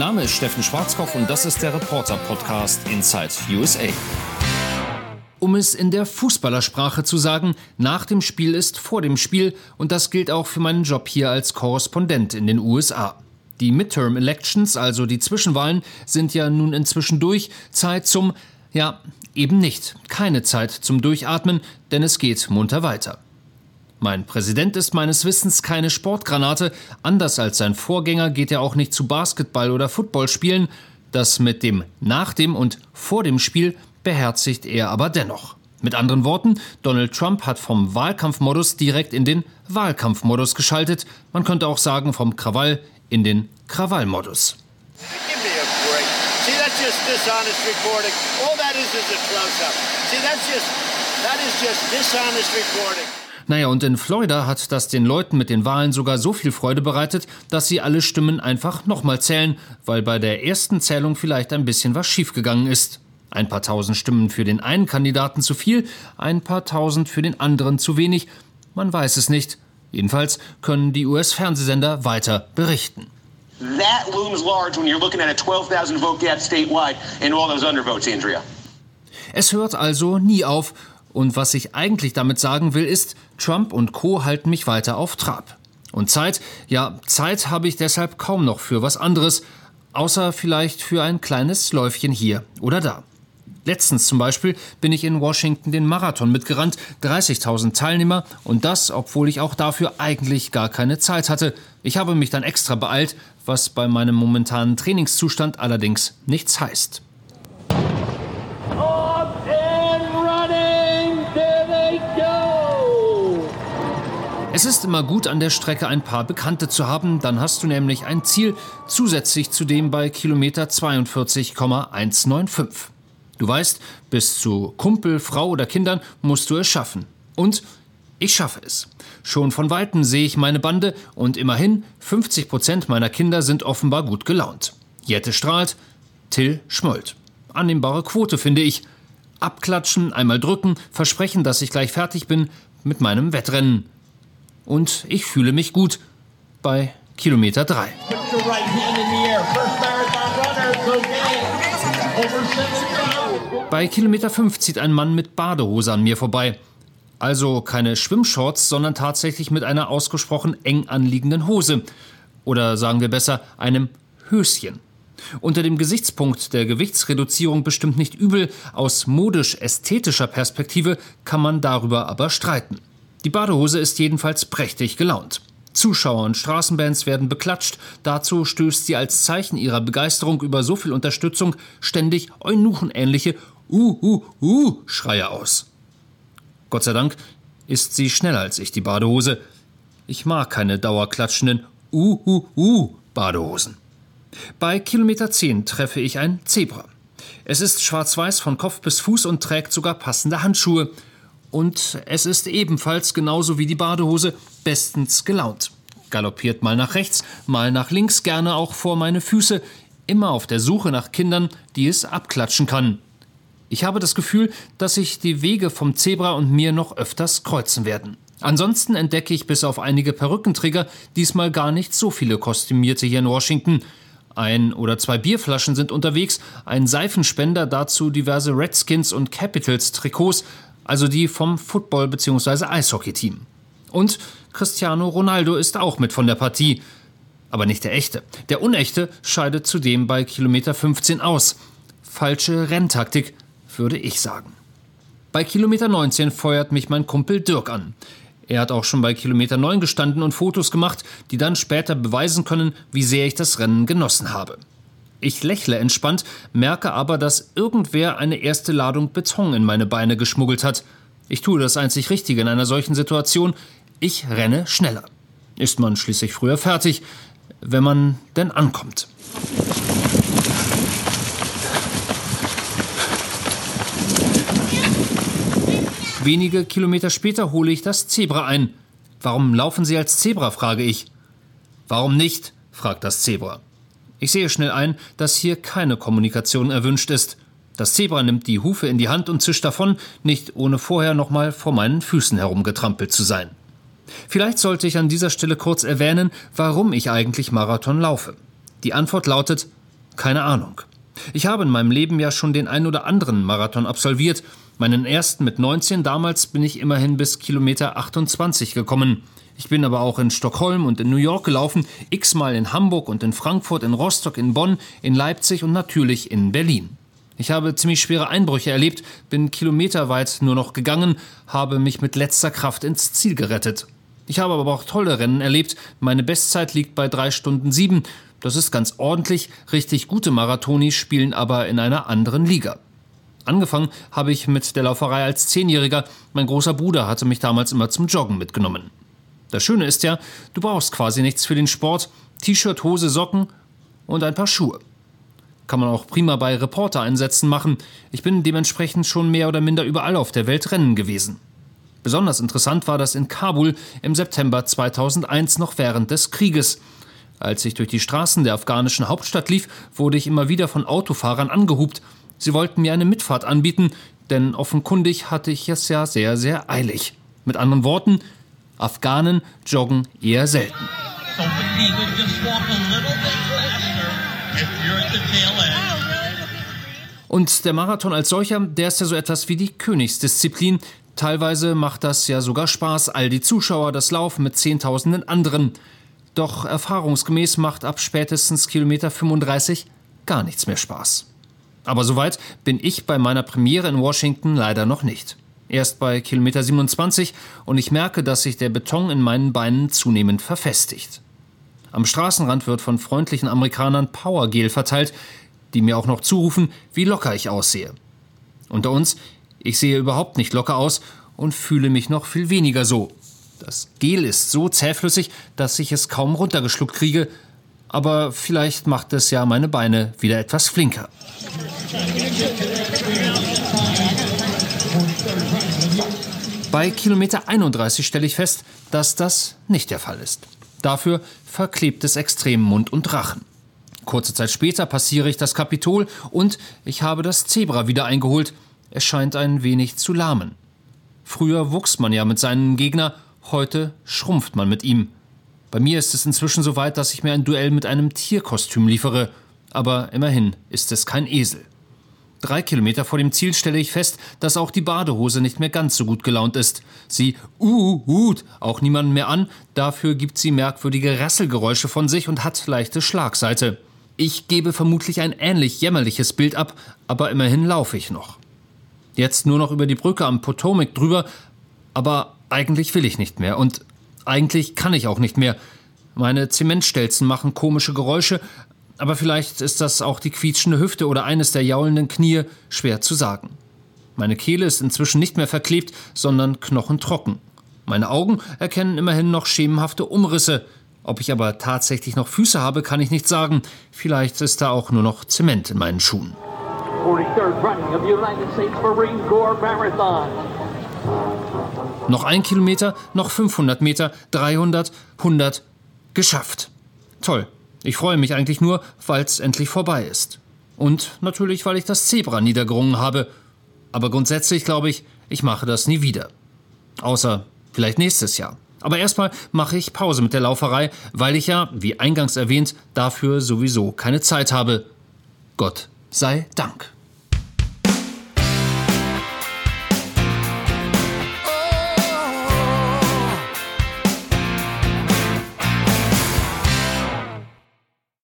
Name ist Steffen Schwarzkopf und das ist der Reporter-Podcast Inside USA. Um es in der Fußballersprache zu sagen, nach dem Spiel ist vor dem Spiel und das gilt auch für meinen Job hier als Korrespondent in den USA. Die Midterm Elections, also die Zwischenwahlen, sind ja nun inzwischen durch. Zeit zum, ja, eben nicht. Keine Zeit zum Durchatmen, denn es geht munter weiter. Mein Präsident ist meines Wissens keine Sportgranate. Anders als sein Vorgänger geht er auch nicht zu Basketball oder Football spielen. Das mit dem nach dem und vor dem Spiel beherzigt er aber dennoch. Mit anderen Worten, Donald Trump hat vom Wahlkampfmodus direkt in den Wahlkampfmodus geschaltet. Man könnte auch sagen vom Krawall in den Krawallmodus. Naja, und in Florida hat das den Leuten mit den Wahlen sogar so viel Freude bereitet, dass sie alle Stimmen einfach nochmal zählen, weil bei der ersten Zählung vielleicht ein bisschen was schiefgegangen ist. Ein paar tausend Stimmen für den einen Kandidaten zu viel, ein paar tausend für den anderen zu wenig. Man weiß es nicht. Jedenfalls können die US-Fernsehsender weiter berichten. That looms large when you're looking at a 12,000 vote gap statewide and all those undervotes, Andrea. Es hört also nie auf. Und was ich eigentlich damit sagen will, ist, Trump und Co. halten mich weiter auf Trab. Und Zeit, ja, Zeit habe ich deshalb kaum noch für was anderes, außer vielleicht für ein kleines Läufchen hier oder da. Letztens zum Beispiel bin ich in Washington den Marathon mitgerannt, 30.000 Teilnehmer und das, obwohl ich auch dafür eigentlich gar keine Zeit hatte. Ich habe mich dann extra beeilt, was bei meinem momentanen Trainingszustand allerdings nichts heißt. Es ist immer gut, an der Strecke ein paar Bekannte zu haben, dann hast du nämlich ein Ziel zusätzlich zu dem bei Kilometer 42,195. Du weißt, bis zu Kumpel, Frau oder Kindern musst du es schaffen. Und ich schaffe es. Schon von weitem sehe ich meine Bande und immerhin 50 Prozent meiner Kinder sind offenbar gut gelaunt. Jette strahlt, Till schmollt. Annehmbare Quote, finde ich. Abklatschen, einmal drücken, versprechen, dass ich gleich fertig bin mit meinem Wettrennen. Und ich fühle mich gut bei Kilometer 3. Bei Kilometer 5 zieht ein Mann mit Badehose an mir vorbei. Also keine Schwimmshorts, sondern tatsächlich mit einer ausgesprochen eng anliegenden Hose. Oder sagen wir besser, einem Höschen. Unter dem Gesichtspunkt der Gewichtsreduzierung bestimmt nicht übel, aus modisch-ästhetischer Perspektive kann man darüber aber streiten. Die Badehose ist jedenfalls prächtig gelaunt. Zuschauer und Straßenbands werden beklatscht, dazu stößt sie als Zeichen ihrer Begeisterung über so viel Unterstützung ständig eunuchenähnliche Uh, uh, uh, Schreie aus. Gott sei Dank ist sie schneller als ich, die Badehose. Ich mag keine dauerklatschenden Uh, uh, uh Badehosen. Bei Kilometer 10 treffe ich ein Zebra. Es ist schwarz-weiß von Kopf bis Fuß und trägt sogar passende Handschuhe. Und es ist ebenfalls genauso wie die Badehose bestens gelaunt. Galoppiert mal nach rechts, mal nach links, gerne auch vor meine Füße, immer auf der Suche nach Kindern, die es abklatschen kann. Ich habe das Gefühl, dass sich die Wege vom Zebra und mir noch öfters kreuzen werden. Ansonsten entdecke ich bis auf einige Perückenträger diesmal gar nicht so viele Kostümierte hier in Washington. Ein oder zwei Bierflaschen sind unterwegs, ein Seifenspender, dazu diverse Redskins und Capitals Trikots, also die vom Football- bzw. Eishockey-Team. Und Cristiano Ronaldo ist auch mit von der Partie. Aber nicht der echte. Der unechte scheidet zudem bei Kilometer 15 aus. Falsche Renntaktik, würde ich sagen. Bei Kilometer 19 feuert mich mein Kumpel Dirk an. Er hat auch schon bei Kilometer 9 gestanden und Fotos gemacht, die dann später beweisen können, wie sehr ich das Rennen genossen habe. Ich lächle entspannt, merke aber, dass irgendwer eine erste Ladung Beton in meine Beine geschmuggelt hat. Ich tue das einzig Richtige in einer solchen Situation. Ich renne schneller. Ist man schließlich früher fertig, wenn man denn ankommt. Wenige Kilometer später hole ich das Zebra ein. Warum laufen Sie als Zebra? frage ich. Warum nicht? fragt das Zebra. Ich sehe schnell ein, dass hier keine Kommunikation erwünscht ist. Das Zebra nimmt die Hufe in die Hand und zischt davon, nicht ohne vorher nochmal vor meinen Füßen herumgetrampelt zu sein. Vielleicht sollte ich an dieser Stelle kurz erwähnen, warum ich eigentlich Marathon laufe. Die Antwort lautet Keine Ahnung. Ich habe in meinem Leben ja schon den ein oder anderen Marathon absolviert. Meinen ersten mit 19, damals bin ich immerhin bis Kilometer 28 gekommen. Ich bin aber auch in Stockholm und in New York gelaufen, x-mal in Hamburg und in Frankfurt, in Rostock, in Bonn, in Leipzig und natürlich in Berlin. Ich habe ziemlich schwere Einbrüche erlebt, bin kilometerweit nur noch gegangen, habe mich mit letzter Kraft ins Ziel gerettet. Ich habe aber auch tolle Rennen erlebt. Meine Bestzeit liegt bei drei Stunden sieben. Das ist ganz ordentlich. Richtig gute Marathonis spielen aber in einer anderen Liga. Angefangen habe ich mit der Lauferei als Zehnjähriger. Mein großer Bruder hatte mich damals immer zum Joggen mitgenommen. Das Schöne ist ja, du brauchst quasi nichts für den Sport. T-Shirt, Hose, Socken und ein paar Schuhe. Kann man auch prima bei Reporter-Einsätzen machen. Ich bin dementsprechend schon mehr oder minder überall auf der Welt rennen gewesen. Besonders interessant war das in Kabul im September 2001 noch während des Krieges. Als ich durch die Straßen der afghanischen Hauptstadt lief, wurde ich immer wieder von Autofahrern angehupt. Sie wollten mir eine Mitfahrt anbieten, denn offenkundig hatte ich es ja sehr, sehr eilig. Mit anderen Worten, Afghanen joggen eher selten. Und der Marathon als solcher, der ist ja so etwas wie die Königsdisziplin. Teilweise macht das ja sogar Spaß, all die Zuschauer, das Laufen mit Zehntausenden anderen. Doch erfahrungsgemäß macht ab spätestens Kilometer 35 gar nichts mehr Spaß. Aber soweit bin ich bei meiner Premiere in Washington leider noch nicht. Erst bei Kilometer 27 und ich merke, dass sich der Beton in meinen Beinen zunehmend verfestigt. Am Straßenrand wird von freundlichen Amerikanern Powergel verteilt, die mir auch noch zurufen, wie locker ich aussehe. Unter uns, ich sehe überhaupt nicht locker aus und fühle mich noch viel weniger so. Das Gel ist so zähflüssig, dass ich es kaum runtergeschluckt kriege, aber vielleicht macht es ja meine Beine wieder etwas flinker. Bei Kilometer 31 stelle ich fest, dass das nicht der Fall ist. Dafür verklebt es extrem Mund und Rachen. Kurze Zeit später passiere ich das Kapitol und ich habe das Zebra wieder eingeholt. Es scheint ein wenig zu lahmen. Früher wuchs man ja mit seinem Gegner, heute schrumpft man mit ihm. Bei mir ist es inzwischen so weit, dass ich mir ein Duell mit einem Tierkostüm liefere. Aber immerhin ist es kein Esel. Drei Kilometer vor dem Ziel stelle ich fest, dass auch die Badehose nicht mehr ganz so gut gelaunt ist. Sie uh, hut auch niemanden mehr an, dafür gibt sie merkwürdige Rasselgeräusche von sich und hat leichte Schlagseite. Ich gebe vermutlich ein ähnlich jämmerliches Bild ab, aber immerhin laufe ich noch. Jetzt nur noch über die Brücke am Potomac drüber, aber eigentlich will ich nicht mehr und eigentlich kann ich auch nicht mehr. Meine Zementstelzen machen komische Geräusche, aber vielleicht ist das auch die quietschende Hüfte oder eines der jaulenden Knie, schwer zu sagen. Meine Kehle ist inzwischen nicht mehr verklebt, sondern knochentrocken. Meine Augen erkennen immerhin noch schemenhafte Umrisse. Ob ich aber tatsächlich noch Füße habe, kann ich nicht sagen. Vielleicht ist da auch nur noch Zement in meinen Schuhen. 43rd running of the United States Marine Corps Marathon. Noch ein Kilometer, noch 500 Meter, 300, 100, geschafft. Toll. Ich freue mich eigentlich nur, weil es endlich vorbei ist. Und natürlich, weil ich das Zebra niedergerungen habe. Aber grundsätzlich glaube ich, ich mache das nie wieder. Außer vielleicht nächstes Jahr. Aber erstmal mache ich Pause mit der Lauferei, weil ich ja, wie eingangs erwähnt, dafür sowieso keine Zeit habe. Gott sei Dank.